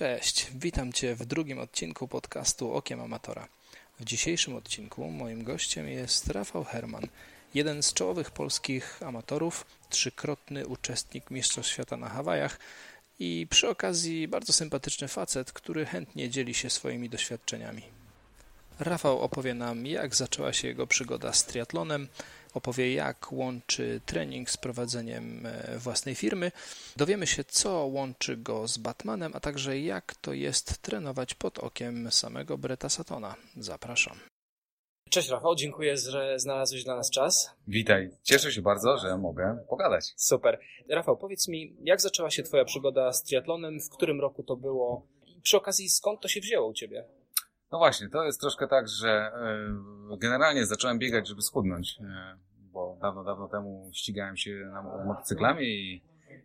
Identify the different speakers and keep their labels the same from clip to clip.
Speaker 1: Cześć, witam Cię w drugim odcinku podcastu Okiem Amatora. W dzisiejszym odcinku moim gościem jest Rafał Herman, jeden z czołowych polskich amatorów, trzykrotny uczestnik Mistrzostw Świata na Hawajach i przy okazji bardzo sympatyczny facet, który chętnie dzieli się swoimi doświadczeniami. Rafał opowie nam, jak zaczęła się jego przygoda z triatlonem, opowie, jak łączy trening z prowadzeniem e, własnej firmy. Dowiemy się, co łączy go z Batmanem, a także jak to jest trenować pod okiem samego Breta Satona. Zapraszam. Cześć Rafał, dziękuję, że znalazłeś dla nas czas.
Speaker 2: Witaj, cieszę się bardzo, że mogę pogadać.
Speaker 1: Super. Rafał, powiedz mi, jak zaczęła się Twoja przygoda z triatlonem, w którym roku to było i przy okazji skąd to się wzięło u Ciebie?
Speaker 2: No właśnie, to jest troszkę tak, że e, generalnie zacząłem biegać, żeby schudnąć, e, bo dawno, dawno temu ścigałem się na motocyklami i,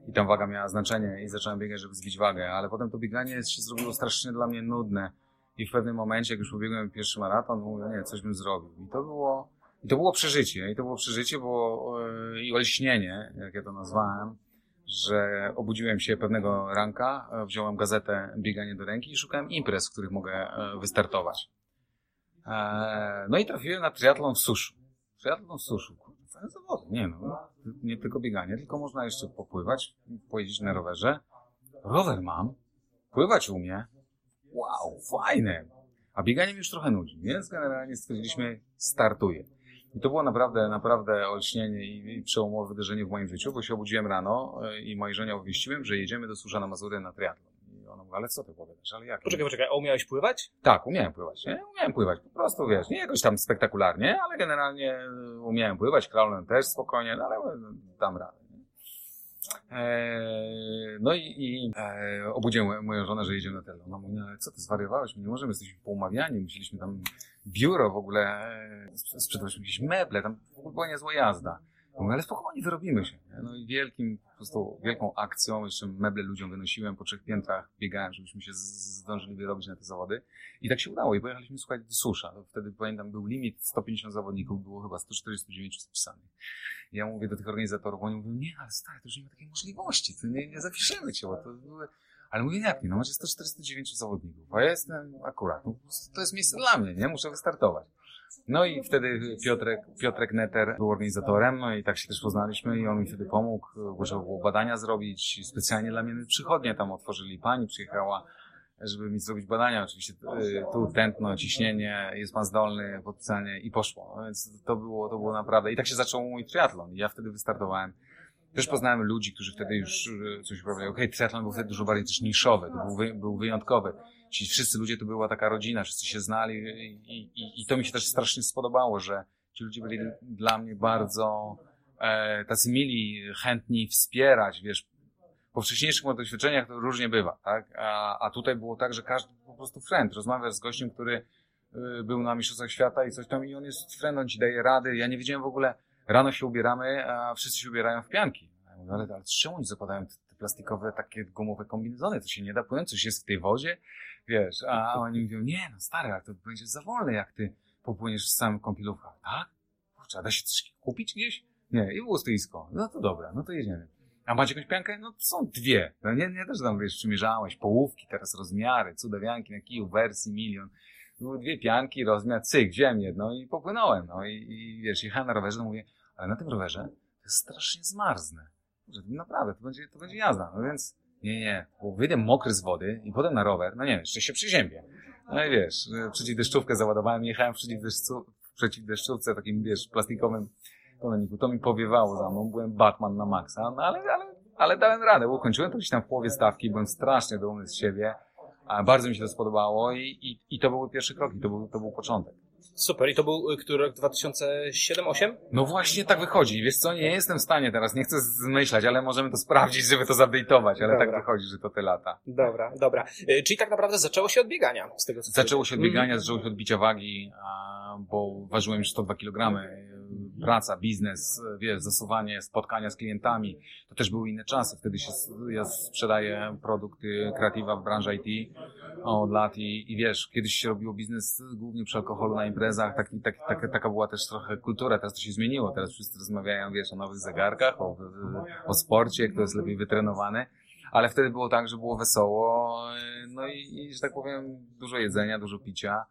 Speaker 2: i tam waga miała znaczenie i zacząłem biegać, żeby zbić wagę, ale potem to bieganie się zrobiło strasznie dla mnie nudne i w pewnym momencie, jak już pobiegłem pierwszy maraton, mówię, nie, coś bym zrobił. I to było, i to było przeżycie, i to było przeżycie, bo e, i olśnienie, jak ja to nazwałem, że obudziłem się pewnego ranka, e, wziąłem gazetę Bieganie do ręki i szukałem imprez, w których mogę e, wystartować. E, no i trafiłem na triatlon w suszu. Triatlon w suszu. Zawody. Nie no, nie tylko bieganie, tylko można jeszcze popływać, pojeździć na rowerze. Rower mam, pływać umie. Wow, fajne. A bieganiem już trochę nudzi, więc generalnie stwierdziliśmy, startuję. I to było naprawdę, naprawdę olśnienie i, i przełomowe wydarzenie w moim życiu, bo się obudziłem rano e, i mojej żonie obwieściłem, że jedziemy do Susza na Mazury na triatlon. I ona mówi, ale co ty powiadasz, ale jak?
Speaker 1: Poczekaj, poczekaj, a umiałeś pływać?
Speaker 2: Tak, umiałem pływać, nie? Umiałem pływać, po prostu, wiesz, nie jakoś tam spektakularnie, ale generalnie umiałem pływać, krałem też spokojnie, no ale dam radę. Eee, no i, i e, obudziłem moją żonę, że jedziemy na telefon. Ona mówi, no ale co ty zwariowałeś? My nie możemy, jesteśmy poumawiani, musieliśmy tam biuro w ogóle, e, sprzedaliśmy jakieś meble, tam w ogóle była niezła jazda. Mówię, ale spokojnie, wyrobimy się. No i wielkim, po prostu wielką akcją, jeszcze meble ludziom wynosiłem, po trzech piętrach biegałem, żebyśmy się zdążyli wyrobić na te zawody. I tak się udało i pojechaliśmy, słuchać do Susza. Wtedy pamiętam, był limit 150 zawodników, było chyba 149 zapisanych. Ja mówię do tych organizatorów, oni mówią, nie, ale stary, to już nie ma takiej możliwości, to nie, nie zapiszemy cię, bo to były... Ale mówię, jak nie, no macie 149 zawodników, a ja jestem akurat, no, to jest miejsce dla mnie, nie, muszę wystartować. No i wtedy Piotrek, Piotrek Neter był organizatorem, no i tak się też poznaliśmy i on mi wtedy pomógł, trzeba było badania zrobić, specjalnie dla mnie przychodnie tam otworzyli, pani przyjechała, żeby mi zrobić badania, oczywiście y, tu tętno, ciśnienie, jest pan zdolny, podpisanie i poszło, no więc to było, to było naprawdę, i tak się zaczął mój triatlon. Ja wtedy wystartowałem. Też poznałem ludzi, którzy wtedy już y, coś uprawiali. Okej, okay, był wtedy dużo bardziej też niszowy, to był, wy, był wyjątkowy ci wszyscy ludzie to była taka rodzina, wszyscy się znali i, i, i to mi się też strasznie spodobało, że ci ludzie byli dla mnie bardzo e, tacy mili, chętni wspierać, wiesz, po wcześniejszych moich doświadczeniach to różnie bywa, tak? A, a tutaj było tak, że każdy po prostu friend, rozmawiasz z gościem, który y, był na Mistrzostwach Świata i coś tam i on jest friend, on ci daje rady. Ja nie wiedziałem w ogóle, rano się ubieramy, a wszyscy się ubierają w pianki. Ja mówię, ale, ale czemu oni zakładają te plastikowe, takie gumowe kombinezony? To się nie da płynąć, coś jest w tej wodzie? Wiesz, a oni mówią, nie no stary, ale to będzie za wolne, jak ty popłyniesz z samym kąpielówkach, tak? Kurczę, da się coś kupić gdzieś? Nie, i było stoisko. No to dobra, no to jedziemy. A macie jakąś piankę? No to są dwie. No nie, nie też tam, wiesz, przymierzałeś, połówki, teraz rozmiary, cudawianki na kiju, wersji milion. Były dwie pianki, rozmiar, cyk, wziąłem jedno i popłynąłem, no i, i wiesz, jechałem na rowerze, no mówię, ale na tym rowerze to jest strasznie zmarzne. Że naprawdę, to będzie, to będzie jazda. No więc nie, nie, bo wyjdę mokry z wody i potem na rower, no nie wiem, jeszcze się przyziębię. No i wiesz, przeciwdeszczówkę załadowałem, jechałem w przeciwdeszczu, przeciwdeszczówce takim, wiesz, plastikowym kononiku. To mi powiewało za mną, byłem Batman na maksa, no ale, ale, ale dałem radę, ukończyłem to gdzieś tam w połowie stawki, byłem strasznie dumny z siebie, bardzo mi się to spodobało i, i, i to były pierwsze kroki, to był, to był początek.
Speaker 1: Super. I to był y, który rok 2007-2008?
Speaker 2: No właśnie tak wychodzi. Wiesz co, nie jestem w stanie teraz, nie chcę zmyślać, ale możemy to sprawdzić, żeby to zupdate'ować, ale tak dobra. tak wychodzi, że to te lata.
Speaker 1: Dobra, dobra. Y, czyli tak naprawdę zaczęło się od biegania z tego co
Speaker 2: Zaczęło się od biegania, mm. zaczęło się od bicia wagi, bo ważyłem już 102 kg praca, biznes, wiesz, zasuwanie, spotkania z klientami. To też były inne czasy. Wtedy się, ja sprzedaję produkty kreatywa w branży IT od lat i, i wiesz, kiedyś się robiło biznes głównie przy alkoholu na imprezach, taki, taki, taka, taka była też trochę kultura, teraz to się zmieniło. Teraz wszyscy rozmawiają, wiesz, o nowych zegarkach, o, o sporcie, kto jest lepiej wytrenowany ale wtedy było tak, że było wesoło, no i, i, że tak powiem, dużo jedzenia, dużo picia.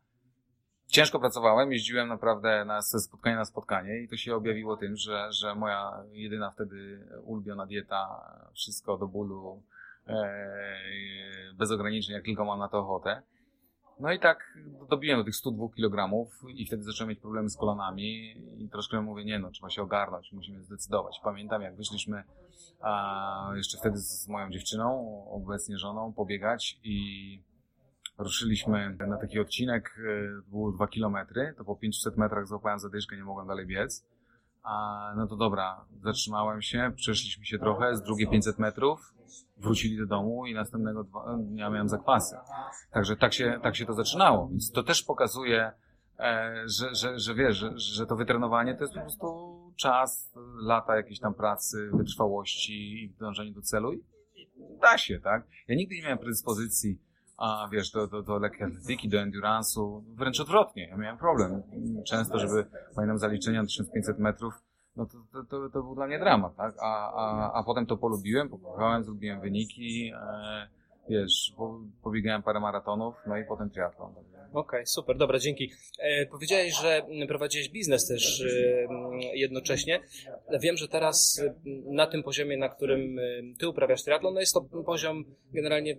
Speaker 2: Ciężko pracowałem, jeździłem naprawdę na, ze spotkania na spotkanie i to się objawiło tym, że, że moja jedyna wtedy ulubiona dieta, wszystko do bólu, e, bez ograniczeń, jak tylko mam na to ochotę. No i tak dobiłem do tych 102 kg i wtedy zacząłem mieć problemy z kolanami i troszkę mówię, nie no, trzeba się ogarnąć, musimy zdecydować. Pamiętam jak wyszliśmy a, jeszcze wtedy z moją dziewczyną, obecnie żoną, pobiegać i ruszyliśmy na taki odcinek, e, było 2 km, to po 500 metrach złapałem zadyszkę, nie mogłem dalej biec. A, no to dobra, zatrzymałem się, przeszliśmy się trochę, z drugie 500 metrów, wrócili do domu i następnego dnia miałem zakwasy. Także tak się, tak się to zaczynało. Więc to też pokazuje, e, że, że, że wiesz, że, że to wytrenowanie to jest po prostu czas, lata jakiejś tam pracy, wytrwałości i dążenia do celu i da się, tak? Ja nigdy nie miałem predyspozycji a wiesz, do, do, do lekkiej atletyki, do endurance'u, wręcz odwrotnie, ja miałem problem. Często, żeby, pamiętam zaliczenia 1500 metrów, no to, to, to, to był dla mnie dramat, tak? A, a, a potem to polubiłem, pokochałem, zrobiłem wyniki, e, wiesz, po, pobiegałem parę maratonów, no i potem triatlon.
Speaker 1: Okej, okay, super, dobra, dzięki. E, powiedziałeś, że prowadziłeś biznes też e, jednocześnie. Wiem, że teraz e, na tym poziomie, na którym e, ty uprawiasz triatlon, no jest to poziom generalnie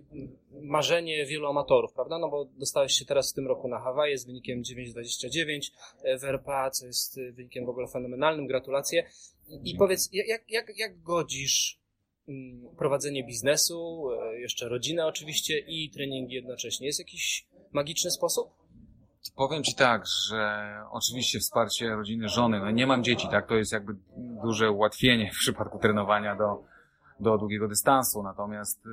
Speaker 1: marzenie wielu amatorów, prawda? No bo dostałeś się teraz w tym roku na Hawaje z wynikiem 9,29 e, w RPA, co jest wynikiem w ogóle fenomenalnym, gratulacje. I powiedz, jak, jak, jak godzisz Mm, prowadzenie biznesu, e, jeszcze rodzinę oczywiście i treningi jednocześnie. Jest jakiś magiczny sposób?
Speaker 2: Powiem Ci tak, że oczywiście wsparcie rodziny, żony, no nie mam dzieci, tak, to jest jakby duże ułatwienie w przypadku trenowania do, do długiego dystansu, natomiast y,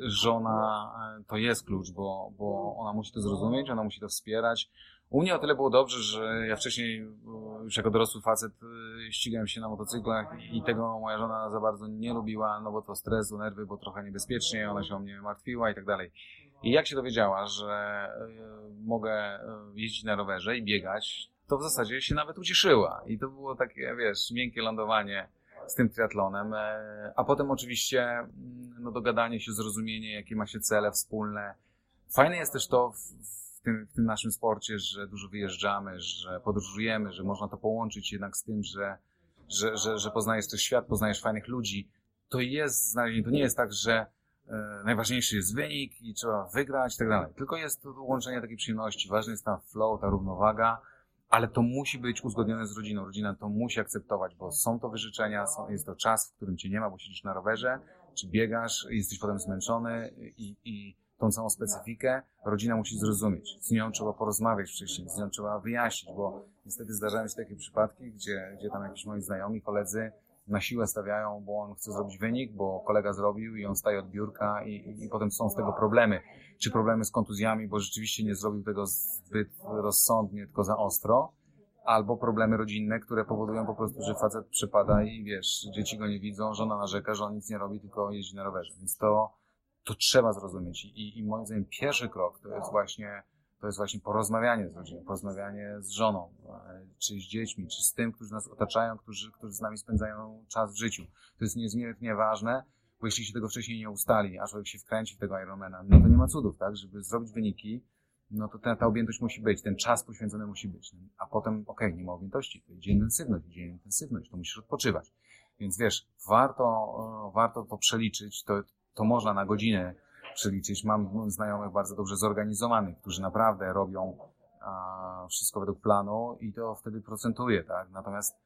Speaker 2: żona e, to jest klucz, bo, bo ona musi to zrozumieć, ona musi to wspierać, u mnie o tyle było dobrze, że ja wcześniej, już jako dorosły facet, y, ścigałem się na motocyklach i tego moja żona za bardzo nie lubiła, no bo to stres, nerwy, bo trochę niebezpiecznie, ona się o mnie martwiła i tak dalej. I jak się dowiedziała, że y, mogę y, jeździć na rowerze i biegać, to w zasadzie się nawet ucieszyła. I to było takie, wiesz, miękkie lądowanie z tym triatlonem. E, a potem oczywiście mm, no, dogadanie się, zrozumienie, jakie ma się cele wspólne. Fajne jest też to, tym, w tym naszym sporcie, że dużo wyjeżdżamy, że podróżujemy, że można to połączyć jednak z tym, że, że, że, że poznajesz też świat, poznajesz fajnych ludzi. To jest znalezienie, to nie jest tak, że e, najważniejszy jest wynik i trzeba wygrać i tak dalej. Tylko jest to łączenie takiej przyjemności. Ważny jest tam flow, ta równowaga, ale to musi być uzgodnione z rodziną. Rodzina to musi akceptować, bo są to wyżyczenia, są, jest to czas, w którym cię nie ma, bo siedzisz na rowerze, czy biegasz, jesteś potem zmęczony i, i tą samą specyfikę rodzina musi zrozumieć. Z nią trzeba porozmawiać wcześniej, z nią trzeba wyjaśnić, bo niestety zdarzają się takie przypadki, gdzie, gdzie tam jakiś moi znajomi, koledzy na siłę stawiają, bo on chce zrobić wynik, bo kolega zrobił i on staje od biurka i, i, potem są z tego problemy. Czy problemy z kontuzjami, bo rzeczywiście nie zrobił tego zbyt rozsądnie, tylko za ostro, albo problemy rodzinne, które powodują po prostu, że facet przypada i wiesz, dzieci go nie widzą, żona narzeka, że on nic nie robi, tylko jeździ na rowerze. Więc to, to trzeba zrozumieć. I, I moim zdaniem pierwszy krok to jest właśnie to jest właśnie porozmawianie z rodziną, porozmawianie z żoną, e, czy z dziećmi, czy z tym, którzy nas otaczają, którzy, którzy z nami spędzają czas w życiu. To jest niezmiernie ważne, bo jeśli się tego wcześniej nie ustali, a człowiek się wkręci w tego Ironmana, no to nie ma cudów, tak? Żeby zrobić wyniki, no to ta, ta objętość musi być, ten czas poświęcony musi być. A potem, okej, okay, nie ma objętości, to idzie intensywność, idzie intensywność, to musisz odpoczywać. Więc wiesz, warto, warto to przeliczyć, to, to można na godzinę przeliczyć. Mam znajomych bardzo dobrze zorganizowanych, którzy naprawdę robią wszystko według planu i to wtedy procentuje, tak? Natomiast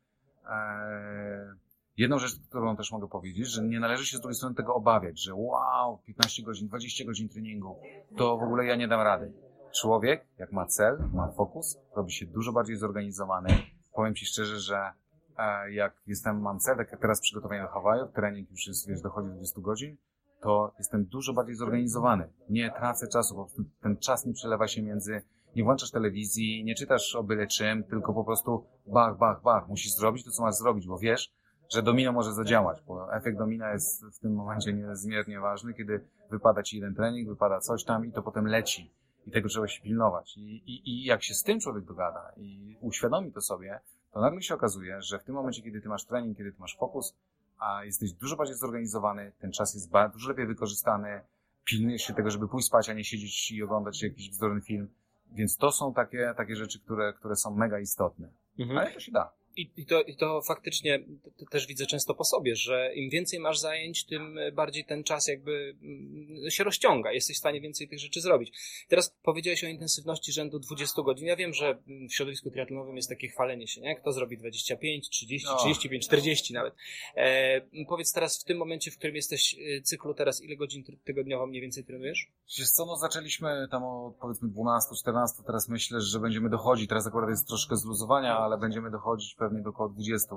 Speaker 2: e, jedną rzecz, którą też mogę powiedzieć, że nie należy się z drugiej strony tego obawiać, że wow, 15 godzin, 20 godzin treningu, to w ogóle ja nie dam rady. Człowiek, jak ma cel, ma fokus, robi się dużo bardziej zorganizowany. Powiem Ci szczerze, że e, jak jestem, mam cel, tak jak teraz przygotowanie do Hawajów, trening już jest, wiesz, dochodzi do 20 godzin, to jestem dużo bardziej zorganizowany. Nie tracę czasu, po prostu ten czas nie przelewa się między, nie włączasz telewizji, nie czytasz o byle czym, tylko po prostu bach, bach, bach, musisz zrobić to, co masz zrobić, bo wiesz, że domino może zadziałać, bo efekt domina jest w tym momencie niezmiernie ważny, kiedy wypada ci jeden trening, wypada coś tam i to potem leci. I tego trzeba się pilnować. I, i, i jak się z tym człowiek dogada i uświadomi to sobie, to nagle się okazuje, że w tym momencie, kiedy ty masz trening, kiedy ty masz fokus, a jesteś dużo bardziej zorganizowany, ten czas jest dużo lepiej wykorzystany, pilnujesz się tego, żeby pójść spać, a nie siedzieć i oglądać jakiś bzdurny film. Więc to są takie, takie rzeczy, które, które są mega istotne. Mhm. Ale to się da.
Speaker 1: I, i, to, I to faktycznie też widzę często po sobie, że im więcej masz zajęć, tym bardziej ten czas jakby mm, się rozciąga. Jesteś w stanie więcej tych rzeczy zrobić. Teraz powiedziałeś o intensywności rzędu 20 godzin. Ja wiem, że w środowisku triatlonowym jest takie chwalenie się, nie? Kto zrobi 25, 30, no. 35, 40 nawet. E, powiedz teraz w tym momencie, w którym jesteś e, cyklu teraz, ile godzin tygodniowo mniej więcej trenujesz?
Speaker 2: Wiesz co, no zaczęliśmy tam od powiedzmy 12, 14, teraz myślę, że będziemy dochodzić, teraz akurat jest troszkę zluzowania, ale będziemy dochodzić pewnie do około 20.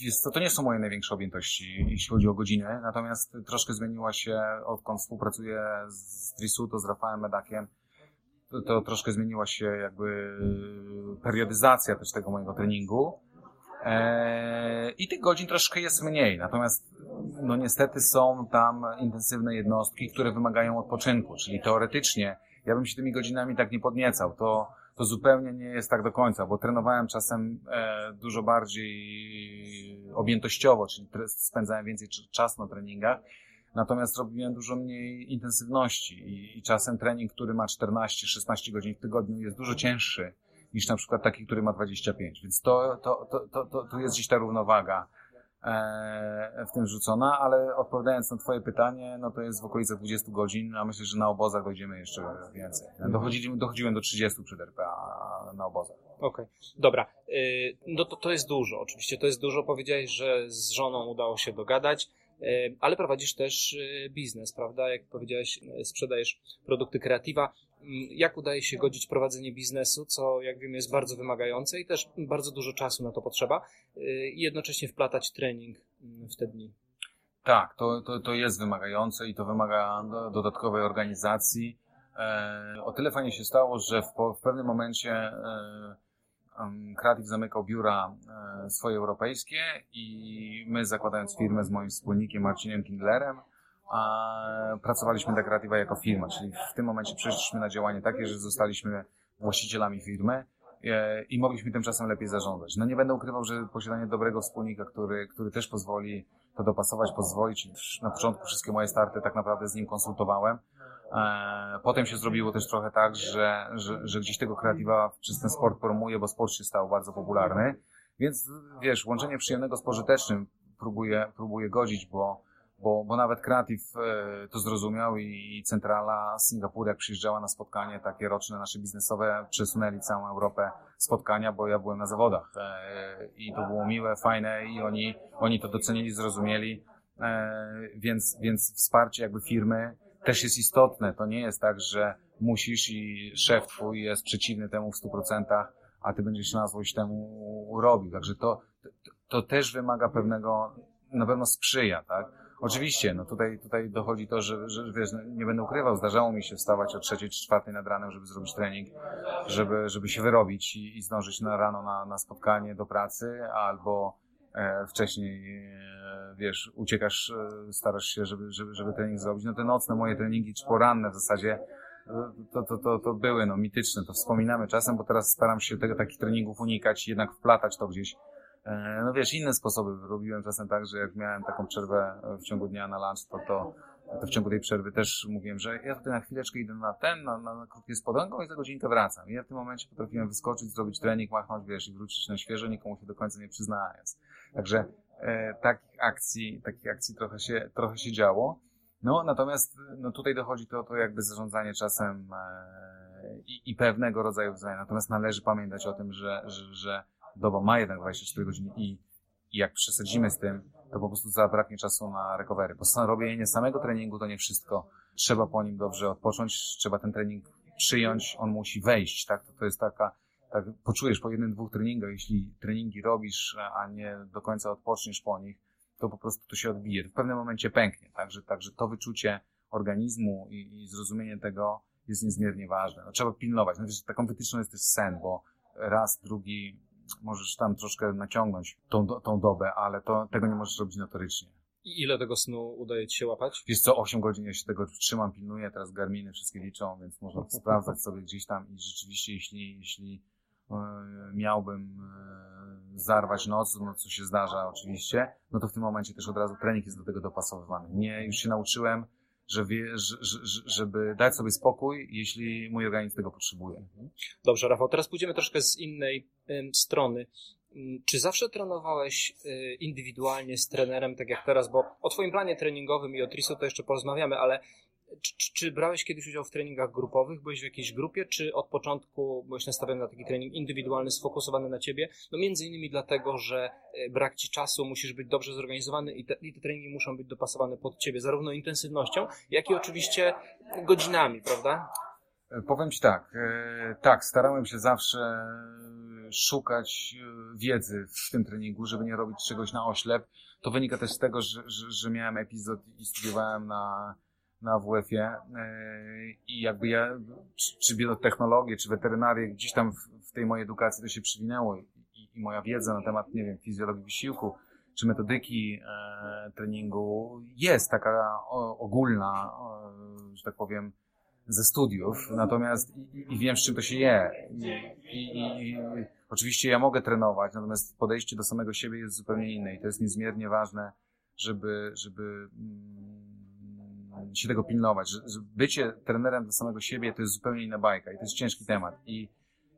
Speaker 2: Jest, to, to nie są moje największe objętości, jeśli chodzi o godzinę, natomiast troszkę zmieniła się, odkąd współpracuję z Drisuto, z Rafałem Medakiem, to, to troszkę zmieniła się jakby periodyzacja też tego mojego treningu. Eee, I tych godzin troszkę jest mniej, natomiast no niestety są tam intensywne jednostki, które wymagają odpoczynku, czyli teoretycznie ja bym się tymi godzinami tak nie podniecał. To, to zupełnie nie jest tak do końca, bo trenowałem czasem e, dużo bardziej objętościowo, czyli spędzałem więcej czasu na treningach, natomiast robiłem dużo mniej intensywności i, i czasem trening, który ma 14-16 godzin w tygodniu jest dużo cięższy niż na przykład taki, który ma 25, więc to, to, to, to, to, to jest gdzieś ta równowaga w tym rzucona, ale odpowiadając na Twoje pytanie, no to jest w okolicach 20 godzin, a myślę, że na obozach dojdziemy jeszcze więcej. Mhm. Dochodziłem, dochodziłem do 30 przed RPA na obozach.
Speaker 1: Okej, okay. dobra. Y, no to, to jest dużo, oczywiście to jest dużo. Powiedziałeś, że z żoną udało się dogadać, y, ale prowadzisz też y, biznes, prawda? Jak powiedziałeś, sprzedajesz produkty kreatywa. Jak udaje się godzić prowadzenie biznesu, co jak wiem jest bardzo wymagające i też bardzo dużo czasu na to potrzeba, i jednocześnie wplatać trening w te dni?
Speaker 2: Tak, to, to, to jest wymagające i to wymaga dodatkowej organizacji. E, o tyle fajnie się stało, że w, w pewnym momencie Creative zamykał biura e, swoje europejskie i my zakładając firmę z moim wspólnikiem Marcinem Kindlerem, pracowaliśmy dla Creative'a jako firma, czyli w tym momencie przeszliśmy na działanie takie, że zostaliśmy właścicielami firmy e, i mogliśmy tymczasem lepiej zarządzać. No nie będę ukrywał, że posiadanie dobrego wspólnika, który, który też pozwoli to dopasować, pozwolić. Na początku wszystkie moje starty tak naprawdę z nim konsultowałem. E, potem się zrobiło też trochę tak, że, że, że gdzieś tego kreatywa przez ten sport promuje, bo sport się stał bardzo popularny. Więc wiesz, łączenie przyjemnego z pożytecznym próbuję, próbuję godzić, bo bo, bo nawet Creative e, to zrozumiał i, i centrala z Singapuru, jak przyjeżdżała na spotkanie takie roczne nasze biznesowe, przesunęli całą Europę spotkania, bo ja byłem na zawodach e, i to było miłe, fajne i oni, oni to docenili, zrozumieli, e, więc, więc wsparcie jakby firmy też jest istotne. To nie jest tak, że musisz i szef twój jest przeciwny temu w 100%, a ty będziesz na złość temu robił. Także to, to, to też wymaga pewnego, na pewno sprzyja, tak? Oczywiście, no tutaj, tutaj dochodzi to, że, że wiesz, no nie będę ukrywał, zdarzało mi się wstawać o trzeciej czy czwartej nad ranem, żeby zrobić trening, żeby, żeby się wyrobić i, i zdążyć na rano na, na spotkanie do pracy, albo e, wcześniej, e, wiesz, uciekasz, e, starasz się, żeby, żeby, żeby trening zrobić. No te nocne moje treningi, czy poranne w zasadzie, to, to, to, to były no, mityczne, to wspominamy czasem, bo teraz staram się tego, takich treningów unikać, jednak wplatać to gdzieś E, no wiesz, inne sposoby robiłem czasem tak, że jak miałem taką przerwę w ciągu dnia na lunch, to, to, to w ciągu tej przerwy też mówiłem, że ja tutaj na chwileczkę idę na ten, na, na, na krótkie spodenką i za godzinkę wracam. I ja w tym momencie potrafiłem wyskoczyć, zrobić trening, machnąć, wiesz, i wrócić na świeżo, nikomu się do końca nie przyznając. Także e, takich akcji, takich akcji trochę się, trochę się działo. No, natomiast no, tutaj dochodzi to, to jakby zarządzanie czasem e, i, i pewnego rodzaju wyzwania. Natomiast należy pamiętać o tym, że, że, że doba ma jednak 24 godziny i, i jak przesadzimy z tym, to po prostu zabraknie czasu na recovery. Bo robienie samego treningu to nie wszystko. Trzeba po nim dobrze odpocząć, trzeba ten trening przyjąć, on musi wejść, tak? To, jest taka, tak, poczujesz po jednym, dwóch treningach, jeśli treningi robisz, a nie do końca odpoczniesz po nich, to po prostu to się odbije. W pewnym momencie pęknie, także, także to wyczucie organizmu i, i zrozumienie tego jest niezmiernie ważne. No, trzeba pilnować. No, wiesz, taką wytyczną jest też sen, bo raz, drugi, możesz tam troszkę naciągnąć tą, tą dobę, ale to, tego nie możesz robić notorycznie.
Speaker 1: I ile tego snu udaje ci się łapać?
Speaker 2: Wiesz co, 8 godzin ja się tego trzymam, pilnuję, teraz Garminy wszystkie liczą, więc można sprawdzać sobie gdzieś tam i rzeczywiście, jeśli, jeśli e, miałbym e, zarwać noc, no co się zdarza oczywiście, no to w tym momencie też od razu trening jest do tego dopasowywany. Nie, już się nauczyłem, że wie, że, że, żeby dać sobie spokój, jeśli mój organizm tego potrzebuje.
Speaker 1: Dobrze, Rafał, teraz pójdziemy troszkę z innej strony. Mm, czy zawsze trenowałeś y, indywidualnie z trenerem, tak jak teraz? Bo o Twoim planie treningowym i o Trisu to jeszcze porozmawiamy, ale czy, czy, brałeś kiedyś udział w treningach grupowych? Byłeś w jakiejś grupie, czy od początku byłeś nastawiony na taki trening indywidualny, sfokusowany na ciebie? No między innymi dlatego, że e, brak ci czasu, musisz być dobrze zorganizowany i te, i te treningi muszą być dopasowane pod ciebie, zarówno intensywnością, jak i oczywiście godzinami, prawda?
Speaker 2: E, powiem ci tak, e, tak, starałem się zawsze szukać wiedzy w tym treningu, żeby nie robić czegoś na oślep. To wynika też z tego, że, że, że miałem epizod i studiowałem na na WF-ie e, i jakby ja, czy, biotechnologię, czy weterynarię, gdzieś tam w, w, tej mojej edukacji to się przywinęło i, i, moja wiedza na temat, nie wiem, fizjologii wysiłku, czy metodyki e, treningu jest taka o, ogólna, o, że tak powiem, ze studiów, natomiast i, i, wiem, z czym to się je. I, i, oczywiście ja mogę trenować, natomiast podejście do samego siebie jest zupełnie inne i to jest niezmiernie ważne, żeby, żeby mm, się tego pilnować, że, że bycie trenerem dla samego siebie to jest zupełnie inna bajka i to jest ciężki temat. I,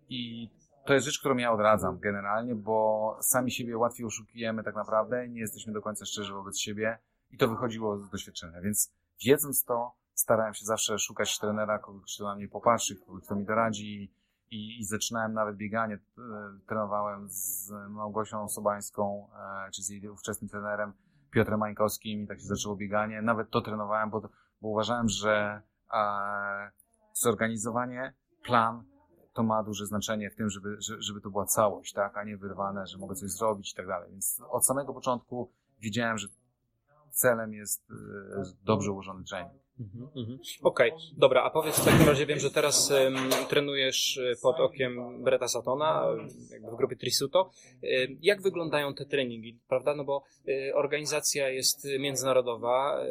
Speaker 2: i to jest rzecz, którą ja odradzam generalnie, bo sami siebie łatwiej oszukujemy tak naprawdę, nie jesteśmy do końca szczerzy wobec siebie i to wychodziło z doświadczenia. Więc wiedząc to, starałem się zawsze szukać trenera, kogoś, kto na mnie popatrzy, kogoś, kto mi doradzi i, i zaczynałem nawet bieganie. E, trenowałem z Małgosią Sobańską, e, czy z jej ówczesnym trenerem Piotrem Mańkowskim i tak się zaczęło bieganie. Nawet to trenowałem, bo, bo uważałem, że e, zorganizowanie, plan to ma duże znaczenie w tym, żeby, żeby to była całość, tak, a nie wyrwane, że mogę coś zrobić i tak dalej. Więc od samego początku wiedziałem, że celem jest e, dobrze ułożony trening.
Speaker 1: Mhm, mhm. Okej, okay, dobra, a powiedz w takim razie, wiem, że teraz um, trenujesz e, pod okiem Breta Satona, jakby w grupie Trisuto. Jak wyglądają te treningi, prawda? No bo e, organizacja jest międzynarodowa,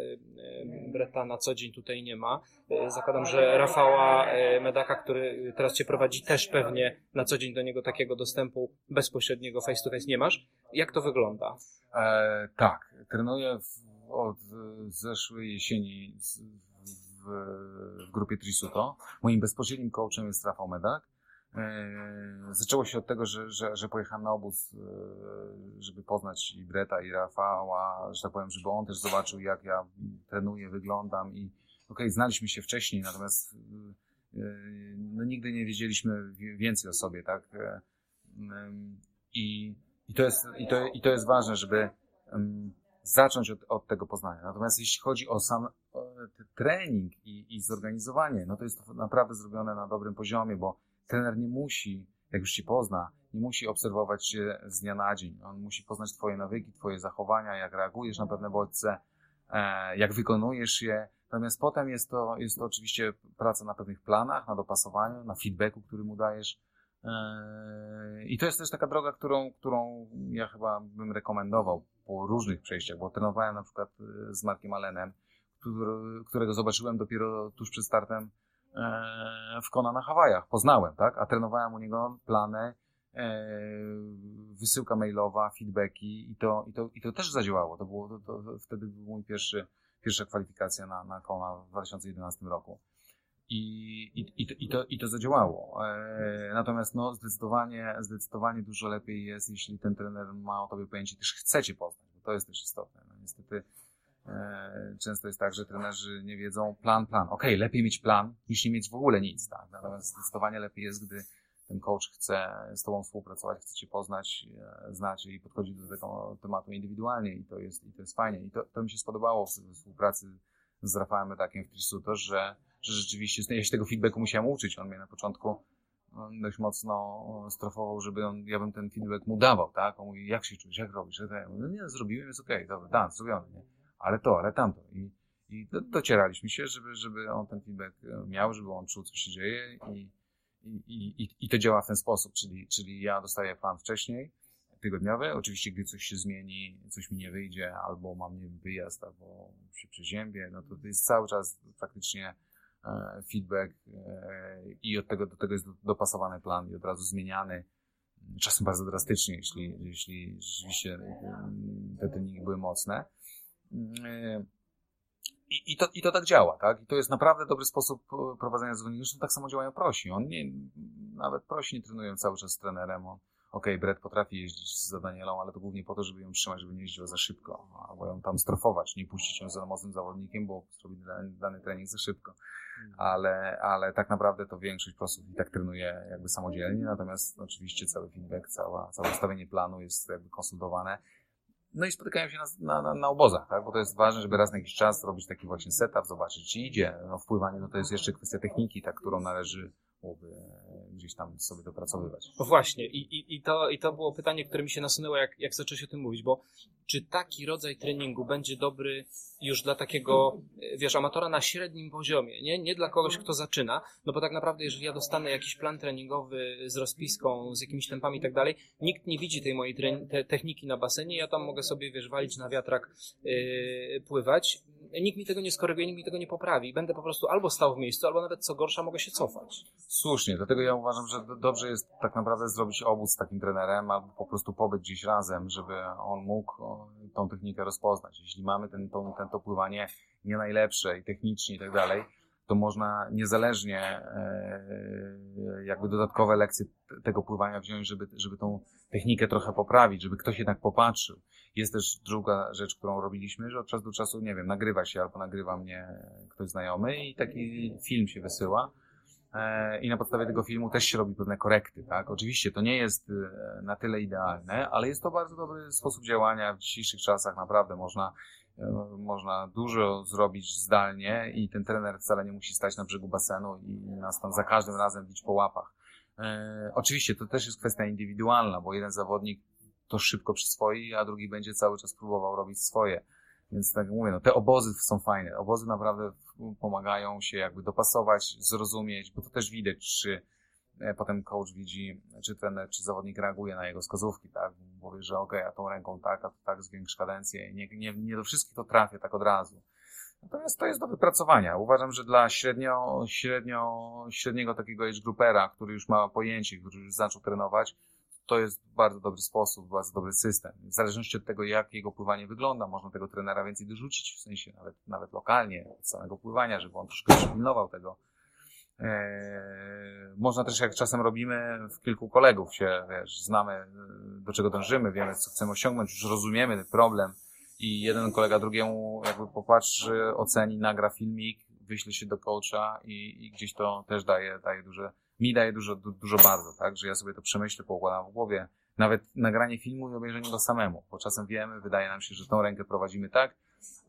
Speaker 1: Breta na co dzień tutaj nie ma. Zakładam, że Rafała Medaka, który teraz Cię prowadzi, też pewnie na co dzień do niego takiego dostępu bezpośredniego face to face nie masz. Jak to wygląda?
Speaker 2: E, tak, trenuję w od zeszłej jesieni w, w grupie Trisuto. Moim bezpośrednim coachem jest Rafał Medak. E, zaczęło się od tego, że, że, że pojechałem na obóz, e, żeby poznać i Breta, i Rafała, że tak powiem, żeby on też zobaczył, jak ja trenuję, wyglądam i okej, okay, znaliśmy się wcześniej, natomiast e, no, nigdy nie wiedzieliśmy więcej o sobie, tak? I, i, to, jest, i, to, i to jest ważne, żeby zacząć od, od tego poznania. Natomiast jeśli chodzi o sam trening i, i zorganizowanie, no to jest to naprawdę zrobione na dobrym poziomie, bo trener nie musi, jak już ci pozna, nie musi obserwować się z dnia na dzień. On musi poznać twoje nawyki, twoje zachowania, jak reagujesz na pewne bodźce, e, jak wykonujesz je. Natomiast potem jest to, jest to oczywiście praca na pewnych planach, na dopasowaniu, na feedbacku, który mu dajesz. E, I to jest też taka droga, którą, którą ja chyba bym rekomendował po różnych przejściach, bo trenowałem na przykład y, z Markiem Allenem, którego zobaczyłem dopiero tuż przed startem e, w Kona na Hawajach. Poznałem, tak? A trenowałem u niego plany, e, wysyłka mailowa, feedbacki i to, i to, i to też zadziałało. To było, to, to wtedy był mój pierwszy, pierwsza kwalifikacja na, na Kona w 2011 roku. I, i, i, to, i, to, zadziałało. E, natomiast no, zdecydowanie, zdecydowanie dużo lepiej jest, jeśli ten trener ma o tobie pojęcie, też chce cię poznać, bo to jest też istotne. No, niestety e, często jest tak, że trenerzy nie wiedzą plan, plan. Okej, okay, lepiej mieć plan, niż nie mieć w ogóle nic. Tak? Natomiast zdecydowanie lepiej jest, gdy ten coach chce z tobą współpracować, chce cię poznać, e, znać i podchodzi do tego tematu indywidualnie i to jest, i to jest fajnie. I to, to mi się spodobało w współpracy z Rafałem Medakiem w Trisuto, że że rzeczywiście ja się tego feedbacku musiałem uczyć. On mnie na początku no, dość mocno strofował, żeby on, ja bym ten feedback mu dawał, tak? On mówi, jak się czujesz, jak robisz? Ja mówię, no nie, zrobiłem, jest okej, okay, dobra, dan, zrobiony, nie? Ale to, ale tamto. I, i do, docieraliśmy się, żeby, żeby on ten feedback e, miał, żeby on czuł, co się dzieje i, i, i, i to działa w ten sposób, czyli, czyli ja dostaję plan wcześniej, tygodniowy. Oczywiście, gdy coś się zmieni, coś mi nie wyjdzie, albo mam nie wyjazd, albo się przeziębię, no to to jest cały czas praktycznie E, feedback e, i od tego do tego jest dopasowany plan i od razu zmieniany. Czasem bardzo drastycznie, jeśli, jeśli rzeczywiście e, te treningi były mocne. i, i, to, I to tak działa, tak? I to jest naprawdę dobry sposób e, prowadzenia zawodników. Zresztą tak samo działają prosi. On nie, nawet prosi nie trenują cały czas z trenerem. On, okej, okay, Brett potrafi jeździć z Danielą, ale to głównie po to, żeby ją trzymać, żeby nie jeździła za szybko, albo ją tam strofować, nie puścić ją za mocnym zawodnikiem, bo zrobi dany, dany trening za szybko. Mhm. Ale, ale tak naprawdę to większość prosów i tak trenuje jakby samodzielnie, natomiast oczywiście cały feedback, cała, całe ustawienie planu jest jakby konsultowane no i spotykają się na, na, na, obozach, tak? bo to jest ważne, żeby raz na jakiś czas robić taki właśnie setup, zobaczyć, czy idzie. No, wpływanie no to jest jeszcze kwestia techniki, tak, którą należy gdzieś tam sobie dopracowywać.
Speaker 1: No właśnie, I, i, i, to, i to było pytanie, które mi się nasunęło, jak, jak zacząłeś o tym mówić, bo czy taki rodzaj treningu będzie dobry już dla takiego, wiesz, amatora na średnim poziomie, nie, nie dla kogoś, kto zaczyna, no bo tak naprawdę, jeżeli ja dostanę jakiś plan treningowy z rozpiską, z jakimiś tempami i tak dalej, nikt nie widzi tej mojej te techniki na basenie, ja tam mogę sobie, wiesz, walić na wiatrak, yy, pływać, nikt mi tego nie skoryguje, nikt mi tego nie poprawi. Będę po prostu albo stał w miejscu, albo nawet co gorsza, mogę się cofać.
Speaker 2: Słusznie, dlatego ja uważam, że dobrze jest tak naprawdę zrobić obóz z takim trenerem, albo po prostu pobyć gdzieś razem, żeby on mógł tą technikę rozpoznać. Jeśli mamy ten, to, ten to pływanie nie najlepsze i technicznie i tak dalej, to można niezależnie e, jakby dodatkowe lekcje tego pływania wziąć, żeby, żeby tą technikę trochę poprawić, żeby ktoś jednak popatrzył. Jest też druga rzecz, którą robiliśmy, że od czasu do czasu, nie wiem, nagrywa się albo nagrywa mnie ktoś znajomy i taki film się wysyła i na podstawie tego filmu też się robi pewne korekty, tak? Oczywiście to nie jest e, na tyle idealne, ale jest to bardzo dobry sposób działania w dzisiejszych czasach, naprawdę można e, można dużo zrobić zdalnie i ten trener wcale nie musi stać na brzegu basenu i nas tam za każdym razem bić po łapach. E, oczywiście to też jest kwestia indywidualna, bo jeden zawodnik to szybko przyswoi, a drugi będzie cały czas próbował robić swoje. Więc tak jak mówię, no, te obozy są fajne. Obozy naprawdę pomagają się jakby dopasować, zrozumieć, bo to też widać, czy e, potem coach widzi, czy trener, czy zawodnik reaguje na jego wskazówki, tak? Mówi, że okej, okay, a tą ręką tak, a to tak zwiększ kadencję. Nie, nie, nie do wszystkich to trafię tak od razu. Natomiast to jest do wypracowania. Uważam, że dla średnio, średnio, średniego takiego age groupera, który już ma pojęcie, który już zaczął trenować, to jest bardzo dobry sposób, bardzo dobry system. W zależności od tego, jak jego pływanie wygląda, można tego trenera więcej dorzucić, w sensie nawet, nawet lokalnie, od samego pływania, żeby on troszkę przypilnował tego. Eee, można też, jak czasem robimy, w kilku kolegów się, wiesz, znamy, do czego dążymy, wiemy, co chcemy osiągnąć, już rozumiemy ten problem, i jeden kolega drugiemu jakby popatrzy, oceni, nagra filmik, wyśle się do coacha i, i gdzieś to też daje, daje duże, mi daje dużo, du, dużo bardzo, tak, że ja sobie to przemyślę, poukładam w głowie. Nawet nagranie filmu i obejrzenie go samemu, bo czasem wiemy, wydaje nam się, że tą rękę prowadzimy tak,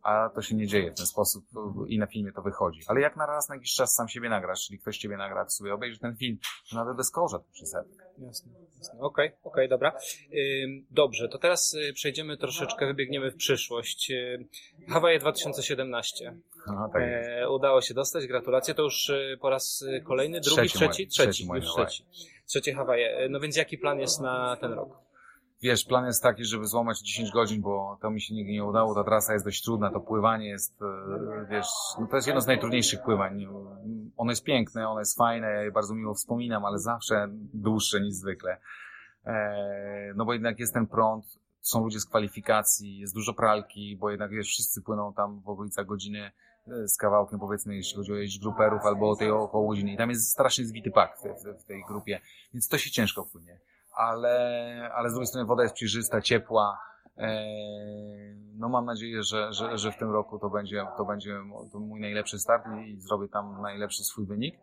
Speaker 2: a to się nie dzieje w ten sposób i na filmie to wychodzi. Ale jak na raz na jakiś czas sam siebie nagrasz, czyli ktoś ciebie nagra, to sobie obejrzy ten film, to nawet bez kołża to przez efekt.
Speaker 1: Jasne, jasne. Okej, okay, okej, okay, dobra. Dobrze, to teraz y, przejdziemy troszeczkę, wybiegniemy w przyszłość. Hawaje 2017. Aha, tak e, udało się dostać, gratulacje. To już y, po raz y, kolejny, drugi, trzeci? Trzeci, trzeci, trzeci, już trzeci. Trzecie Hawaje. No więc jaki plan jest na ten rok?
Speaker 2: wiesz, plan jest taki, żeby złamać 10 godzin, bo to mi się nigdy nie udało, ta trasa jest dość trudna, to pływanie jest, e, wiesz, no to jest jedno z najtrudniejszych pływań. Ono jest piękne, ono jest fajne, ja je bardzo miło wspominam, ale zawsze dłuższe niż zwykle. E, no bo jednak jest ten prąd, są ludzie z kwalifikacji, jest dużo pralki, bo jednak, wiesz, wszyscy płyną tam w okolicach godziny e, z kawałkiem, powiedzmy, jeśli chodzi o jeźdź gruperów albo o tej około godziny. I tam jest strasznie zwity pak w, w, tej grupie, więc to się ciężko płynie ale, ale z drugiej strony woda jest przejrzysta, ciepła. E, no mam nadzieję, że, że, że w tym roku to będzie, to będzie mój najlepszy start i zrobię tam najlepszy swój wynik.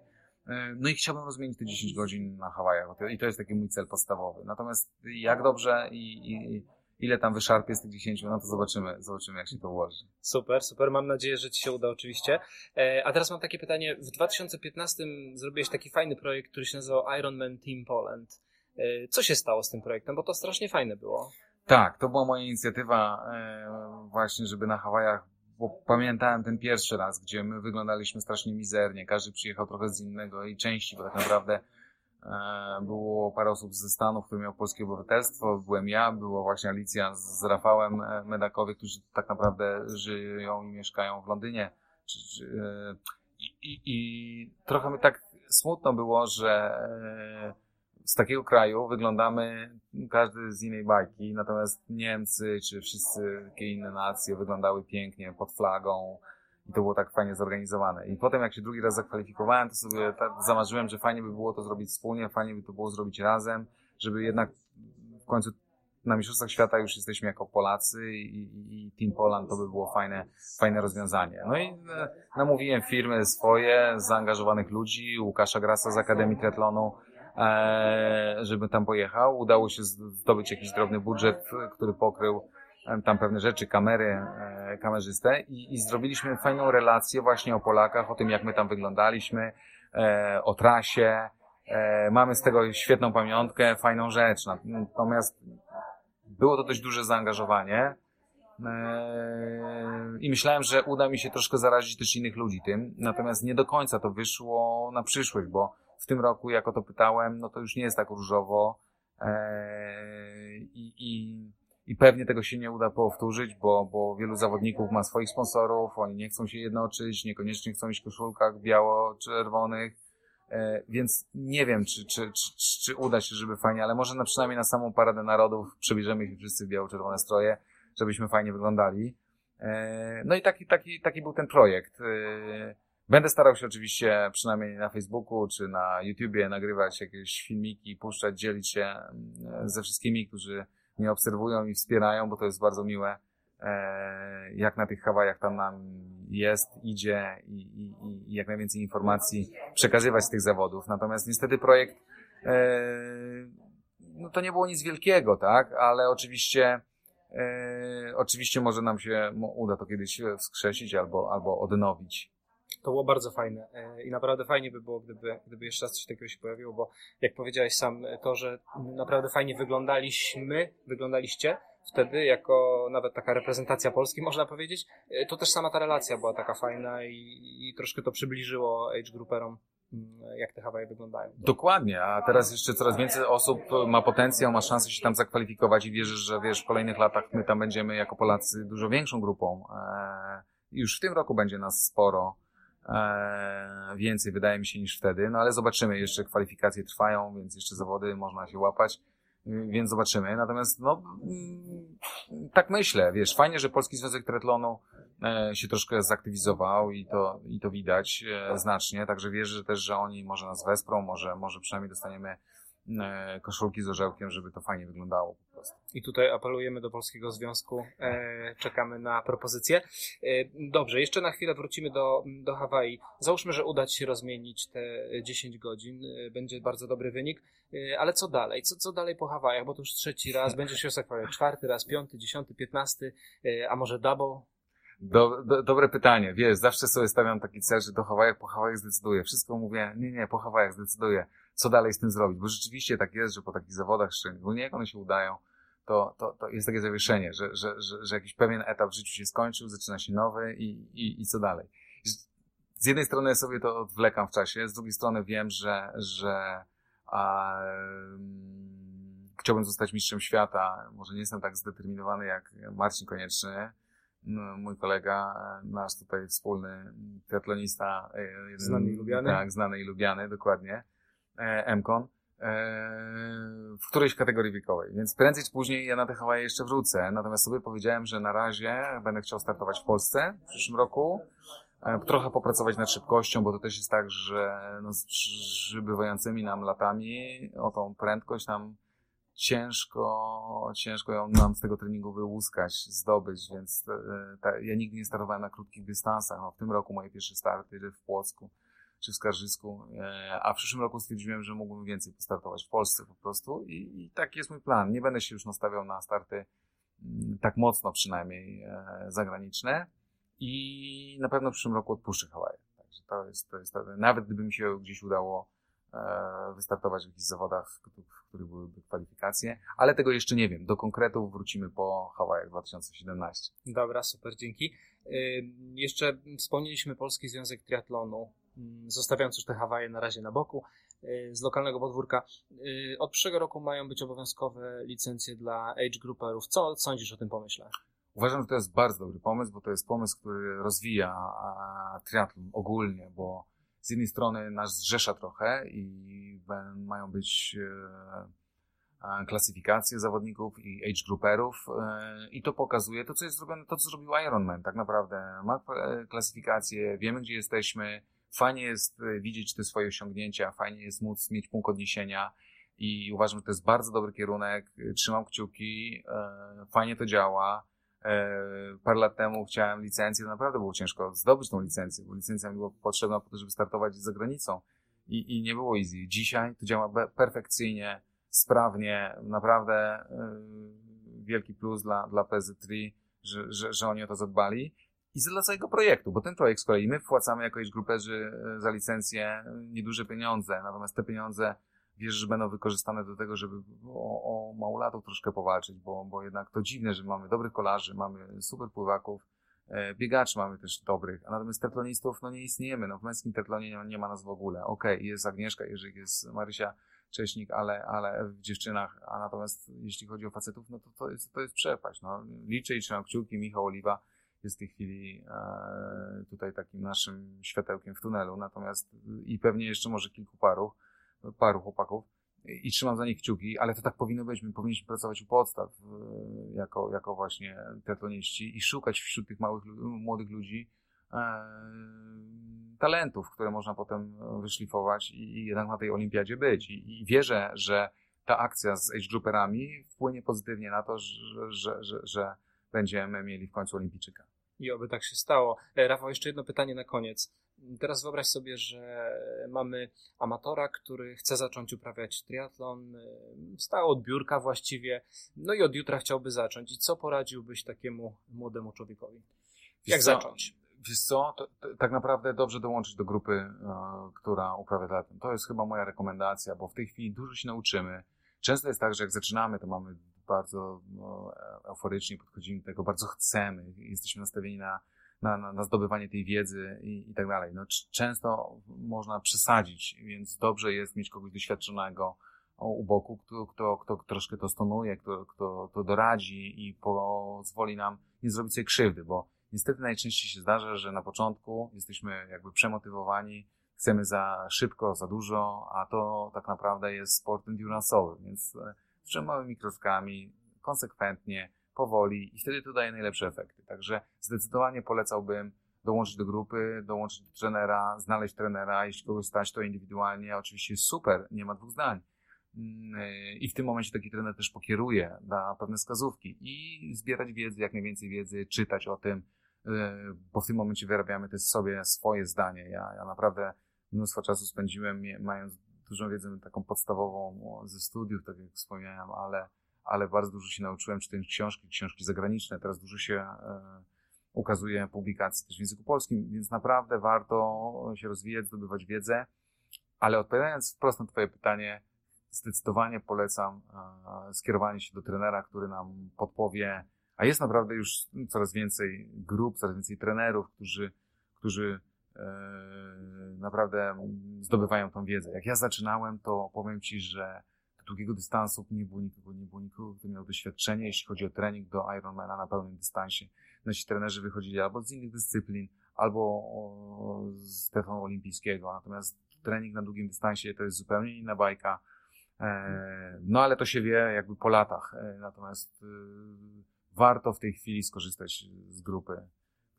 Speaker 2: E, no i chciałbym rozmienić te 10 godzin na Hawajach i to jest taki mój cel podstawowy. Natomiast jak dobrze i, i ile tam wyszarpie z tych 10, no to zobaczymy, zobaczymy jak się to ułoży.
Speaker 1: Super, super, mam nadzieję, że Ci się uda oczywiście. E, a teraz mam takie pytanie, w 2015 zrobiłeś taki fajny projekt, który się nazywał Ironman Team Poland. E, co się stało z tym projektem? Bo to strasznie fajne było.
Speaker 2: Tak, to była moja inicjatywa e, właśnie, żeby na Hawajach, bo pamiętałem ten pierwszy raz, gdzie my wyglądaliśmy strasznie mizernie. Każdy przyjechał trochę z innego i części, bo tak naprawdę było parę osób ze Stanów, który miał polskie obywatelstwo, byłem ja, było właśnie Alicja z Rafałem Medakowie, którzy tak naprawdę żyją i mieszkają w Londynie. I, i, i trochę mi tak smutno było, że z takiego kraju wyglądamy każdy z innej bajki, natomiast Niemcy czy wszyscy takie inne nacje wyglądały pięknie pod flagą I to było tak fajnie zorganizowane. I potem jak się drugi raz zakwalifikowałem, to sobie tak zamarzyłem, że fajnie by było to zrobić wspólnie, fajnie by to było zrobić razem, żeby jednak w końcu na Mistrzostwach Świata już jesteśmy jako Polacy i, i, Team Poland to by było fajne, fajne rozwiązanie. No i e, namówiłem firmy swoje, zaangażowanych ludzi, Łukasza Grasa z Akademii Triathlonu, e, żeby tam pojechał. Udało się zdobyć jakiś drobny budżet, który pokrył tam pewne rzeczy, kamery, e, kamerzystę i, i zrobiliśmy fajną relację właśnie o Polakach, o tym jak my tam wyglądaliśmy, e, o trasie, e, mamy z tego świetną pamiątkę, fajną rzecz. Natomiast było to dość duże zaangażowanie e, i myślałem, że uda mi się troszkę zarazić też innych ludzi tym, natomiast nie do końca to wyszło na przyszłość, bo w tym roku, jak o to pytałem, no to już nie jest tak różowo e, i, i, i pewnie tego się nie uda powtórzyć, bo, bo wielu zawodników ma swoich sponsorów, oni nie chcą się jednoczyć, niekoniecznie chcą iść w koszulkach biało-czerwonych, E, więc nie wiem, czy, czy, czy, czy, uda się, żeby fajnie, ale może na przynajmniej na samą Paradę Narodów przebierzemy się wszyscy w biało-czerwone stroje, żebyśmy fajnie wyglądali. E, no i taki, taki, taki był ten projekt. E, będę starał się oczywiście przynajmniej na Facebooku czy na YouTubie nagrywać jakieś filmiki, puszczać, dzielić się mm, ze wszystkimi, którzy mnie obserwują i wspierają, bo to jest bardzo miłe E, jak na tych Hawajach tam nam jest, idzie i, i, i jak najwięcej informacji przekazywać z tych zawodów. Natomiast niestety projekt, e, no to nie było nic wielkiego, tak, ale oczywiście e, oczywiście może nam się uda to kiedyś wskrzesić albo, albo odnowić.
Speaker 1: To było bardzo fajne i naprawdę fajnie by było, gdyby, gdyby jeszcze raz coś takiego się pojawiło, bo jak powiedziałeś sam, to, że naprawdę fajnie wyglądaliśmy, wyglądaliście, wtedy, jako nawet taka reprezentacja Polski, można powiedzieć, e, to też sama ta relacja była taka fajna i, i troszkę to przybliżyło age grouperom mm, jak te Hawaje wyglądają.
Speaker 2: Dokładnie, a teraz jeszcze coraz więcej osób ma potencjał, ma szansę się tam zakwalifikować i wierzysz, że wiesz, w kolejnych latach my tam będziemy jako Polacy dużo większą grupą. Już w tym roku będzie nas sporo. Eee, więcej wydaje mi się niż wtedy, no ale zobaczymy, jeszcze kwalifikacje trwają, więc jeszcze zawody można się łapać więc zobaczymy. Natomiast, no, mm, tak myślę, wiesz, fajnie, że Polski Związek Triathlonu e, się troszkę zaktywizował i to, i to widać e, znacznie, także wierzę też, że oni może nas wesprą, może, może przynajmniej dostaniemy koszulki z orzełkiem, żeby to fajnie wyglądało po prostu.
Speaker 1: I tutaj apelujemy do Polskiego Związku, e, czekamy na propozycję. E, dobrze, jeszcze na chwilę wrócimy do, do Hawaii. Załóżmy, że uda Ci się rozmienić te 10 godzin, e, będzie bardzo dobry wynik, e, ale co dalej? Co, co dalej po Hawajach? Bo to już trzeci raz, będziesz się zakwalifikował czwarty raz, piąty, dziesiąty, piętnasty, e, a może double?
Speaker 2: Do, do, dobre pytanie. Wiesz, zawsze sobie stawiam taki cel, że do Hawajach, po Hawajach zdecyduję. Wszystko mówię, nie, nie, po Hawajach zdecyduję. Co dalej z tym zrobić? Bo rzeczywiście tak jest, że po takich zawodach, szczególnie jak one się udają, to, to, to jest takie zawieszenie, że, że, że, że jakiś pewien etap w życiu się skończył, zaczyna się nowy i, i, i co dalej. Z jednej strony sobie to odwlekam w czasie, z drugiej strony wiem, że, że a, um, chciałbym zostać mistrzem świata. Może nie jestem tak zdeterminowany jak Marcin Konieczny, no, mój kolega, nasz tutaj wspólny triatlonista.
Speaker 1: E, znany i lubiany.
Speaker 2: Tak, znany i lubiany, dokładnie. E, Mkon. Eee, w którejś kategorii wiekowej. Więc prędzej czy później ja na te Hawaje jeszcze wrócę. Natomiast sobie powiedziałem, że na razie będę chciał startować w Polsce w przyszłym roku. Eee, trochę popracować nad szybkością, bo to też jest tak, że no, z przybywającymi nam latami o tą prędkość nam ciężko, ciężko ją nam z tego treningu wyłuskać, zdobyć, więc e, ta, ja nigdy nie startowałem na krótkich dystansach. No, w tym roku moje pierwsze starty w Płocku czy w Skarżysku, e, a w przyszłym roku stwierdziłem, że mógłbym więcej postartować w Polsce po prostu i, i taki jest mój plan. Nie będę się już nastawiał na starty mm, tak mocno przynajmniej e, zagraniczne i na pewno w przyszłym roku odpuszczę Hawaje. Także to jest, to jest, nawet gdyby mi się gdzieś udało e, wystartować w jakichś zawodach, w których byłyby kwalifikacje, ale tego jeszcze nie wiem. Do konkretów wrócimy po Hawajach 2017.
Speaker 1: Dobra, super, dzięki. Jeszcze wspomnieliśmy Polski Związek Triatlonu. Mm, zostawiając już te Hawaje na razie na boku, y, z lokalnego podwórka. Y, od przyszłego roku mają być obowiązkowe licencje dla age grouperów. Co sądzisz o tym pomyśle?
Speaker 2: Uważam, że to jest bardzo dobry pomysł, bo to jest pomysł, który rozwija triatlon ogólnie, bo z jednej strony nas zrzesza trochę i mają być klasyfikację zawodników i age grouperów i to pokazuje to, co jest zrobione, to, co zrobił Ironman tak naprawdę. Ma klasyfikację, wiemy, gdzie jesteśmy, fajnie jest widzieć te swoje osiągnięcia, fajnie jest móc mieć punkt odniesienia i uważam, że to jest bardzo dobry kierunek. Trzymam kciuki, fajnie to działa. Parę lat temu chciałem licencję, to naprawdę było ciężko zdobyć tą licencję, bo licencja mi była potrzebna po to, żeby startować za granicą i, i nie było easy. Dzisiaj to działa perfekcyjnie, sprawnie, naprawdę wielki plus dla, dla PZ3, że, że, że oni o to zadbali. I dla całego projektu, bo ten projekt z kolei my wpłacamy jako gruperzy yy, za licencję nieduże pieniądze, natomiast te pieniądze wiesz, że będą wykorzystane do tego, żeby o, o małolatów troszkę powalczyć, bo, bo jednak to dziwne, że mamy dobrych kolarzy, mamy super pływaków, E, biegaczy mamy też dobrych, a natomiast triatlonistów no nie istniejemy. No w męskim triatlonie nie, nie ma nas w ogóle. Okej, okay, jest Agnieszka Jerzyk, jest Marysia Cześnik, ale, ale w dziewczynach, a natomiast jeśli chodzi o facetów, no to to jest, to jest przepaść. No. Liczę i trzymam kciuki, Michał Oliwa jest w tej chwili e, tutaj takim naszym światełkiem w tunelu, natomiast i pewnie jeszcze może kilku paru, paru chłopaków, i trzymam za nich kciuki, ale to tak powinno być. My powinniśmy pracować u podstaw e, jako, jako właśnie triatloniści i szukać wśród tych małych, młodych ludzi e, talentów, które można potem wyszlifować i, jednak na tej olimpiadzie być. I, I, wierzę, że ta akcja z age grouperami wpłynie pozytywnie na to, że, że, że, że będziemy mieli w końcu olimpijczyka.
Speaker 1: I oby tak się stało. E, Rafał, jeszcze jedno pytanie na koniec. Teraz wyobraź sobie, że mamy amatora, który chce zacząć uprawiać triatlon, stał od biurka właściwie, no i od jutra chciałby zacząć. I co poradziłbyś takiemu młodemu człowiekowi? Jak zacząć?
Speaker 2: Wiesz co, to, to, tak naprawdę dobrze dołączyć do grupy, e, która uprawia triatlon. To jest chyba moja rekomendacja, bo w tej chwili dużo się nauczymy. Często jest tak, że jak zaczynamy, to mamy bardzo no, euforycznie podchodzimy do tego, bardzo chcemy, jesteśmy nastawieni na na, na, zdobywanie tej wiedzy i, i tak dalej. No, często można przesadzić, więc dobrze jest mieć kogoś doświadczonego u boku, kto, kto, kto troszkę to stonuje, kto, kto to doradzi i pozwoli nam nie zrobić sobie krzywdy, bo niestety najczęściej się zdarza, że na początku jesteśmy jakby przemotywowani, chcemy za szybko, za dużo, a to tak naprawdę jest sport endurance'owy, więc z małymi kroczkami, konsekwentnie, powoli i wtedy to daje najlepsze efekty. Także zdecydowanie polecałbym dołączyć do grupy, dołączyć do trenera, znaleźć trenera, jeśli kogoś stać to indywidualnie, oczywiście super, nie ma dwóch zdań. Mm, I w tym momencie taki trener też pokieruje, da pewne wskazówki i zbierać wiedzę, jak najwięcej wiedzy, czytać o tym, y, bo w tym momencie wyrabiamy też sobie swoje zdanie. Ja, ja naprawdę mnóstwo czasu spędziłem, mając dużą wiedzę taką podstawową ze studiów, tak jak wspomniałem, ale ale bardzo dużo się nauczyłem czytając książki, książki zagraniczne. Teraz dużo się e, ukazuje publikacji też w języku polskim, więc naprawdę warto się rozwijać, zdobywać wiedzę. Ale odpowiadając wprost na Twoje pytanie, zdecydowanie polecam e, skierowanie się do trenera, który nam podpowie, a jest naprawdę już coraz więcej grup, coraz więcej trenerów, którzy, którzy naprawdę zdobywają tą wiedzę. Jak ja zaczynałem, to powiem Ci, że długiego dystansu nie było nikogo, nie było nikogo, kto miał doświadczenie, jeśli chodzi o trening do Ironmana na pełnym dystansie. Nasi trenerzy wychodzili albo z innych dyscyplin, albo z telefonu olimpijskiego, natomiast trening na długim dystansie to jest zupełnie inna bajka. E, no ale to się wie jakby po latach. E, natomiast warto w tej chwili skorzystać z grupy,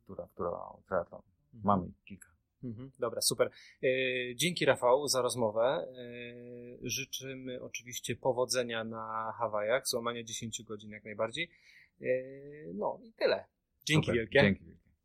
Speaker 2: która, która triatlon. Mamy kilka.
Speaker 1: Mhm, dobra, super. E, dzięki Rafał za rozmowę. E, życzymy oczywiście powodzenia na Hawajach, złamania 10 godzin jak najbardziej. E, no i tyle. Dzięki super, wielkie.
Speaker 2: Dzięki wielkie.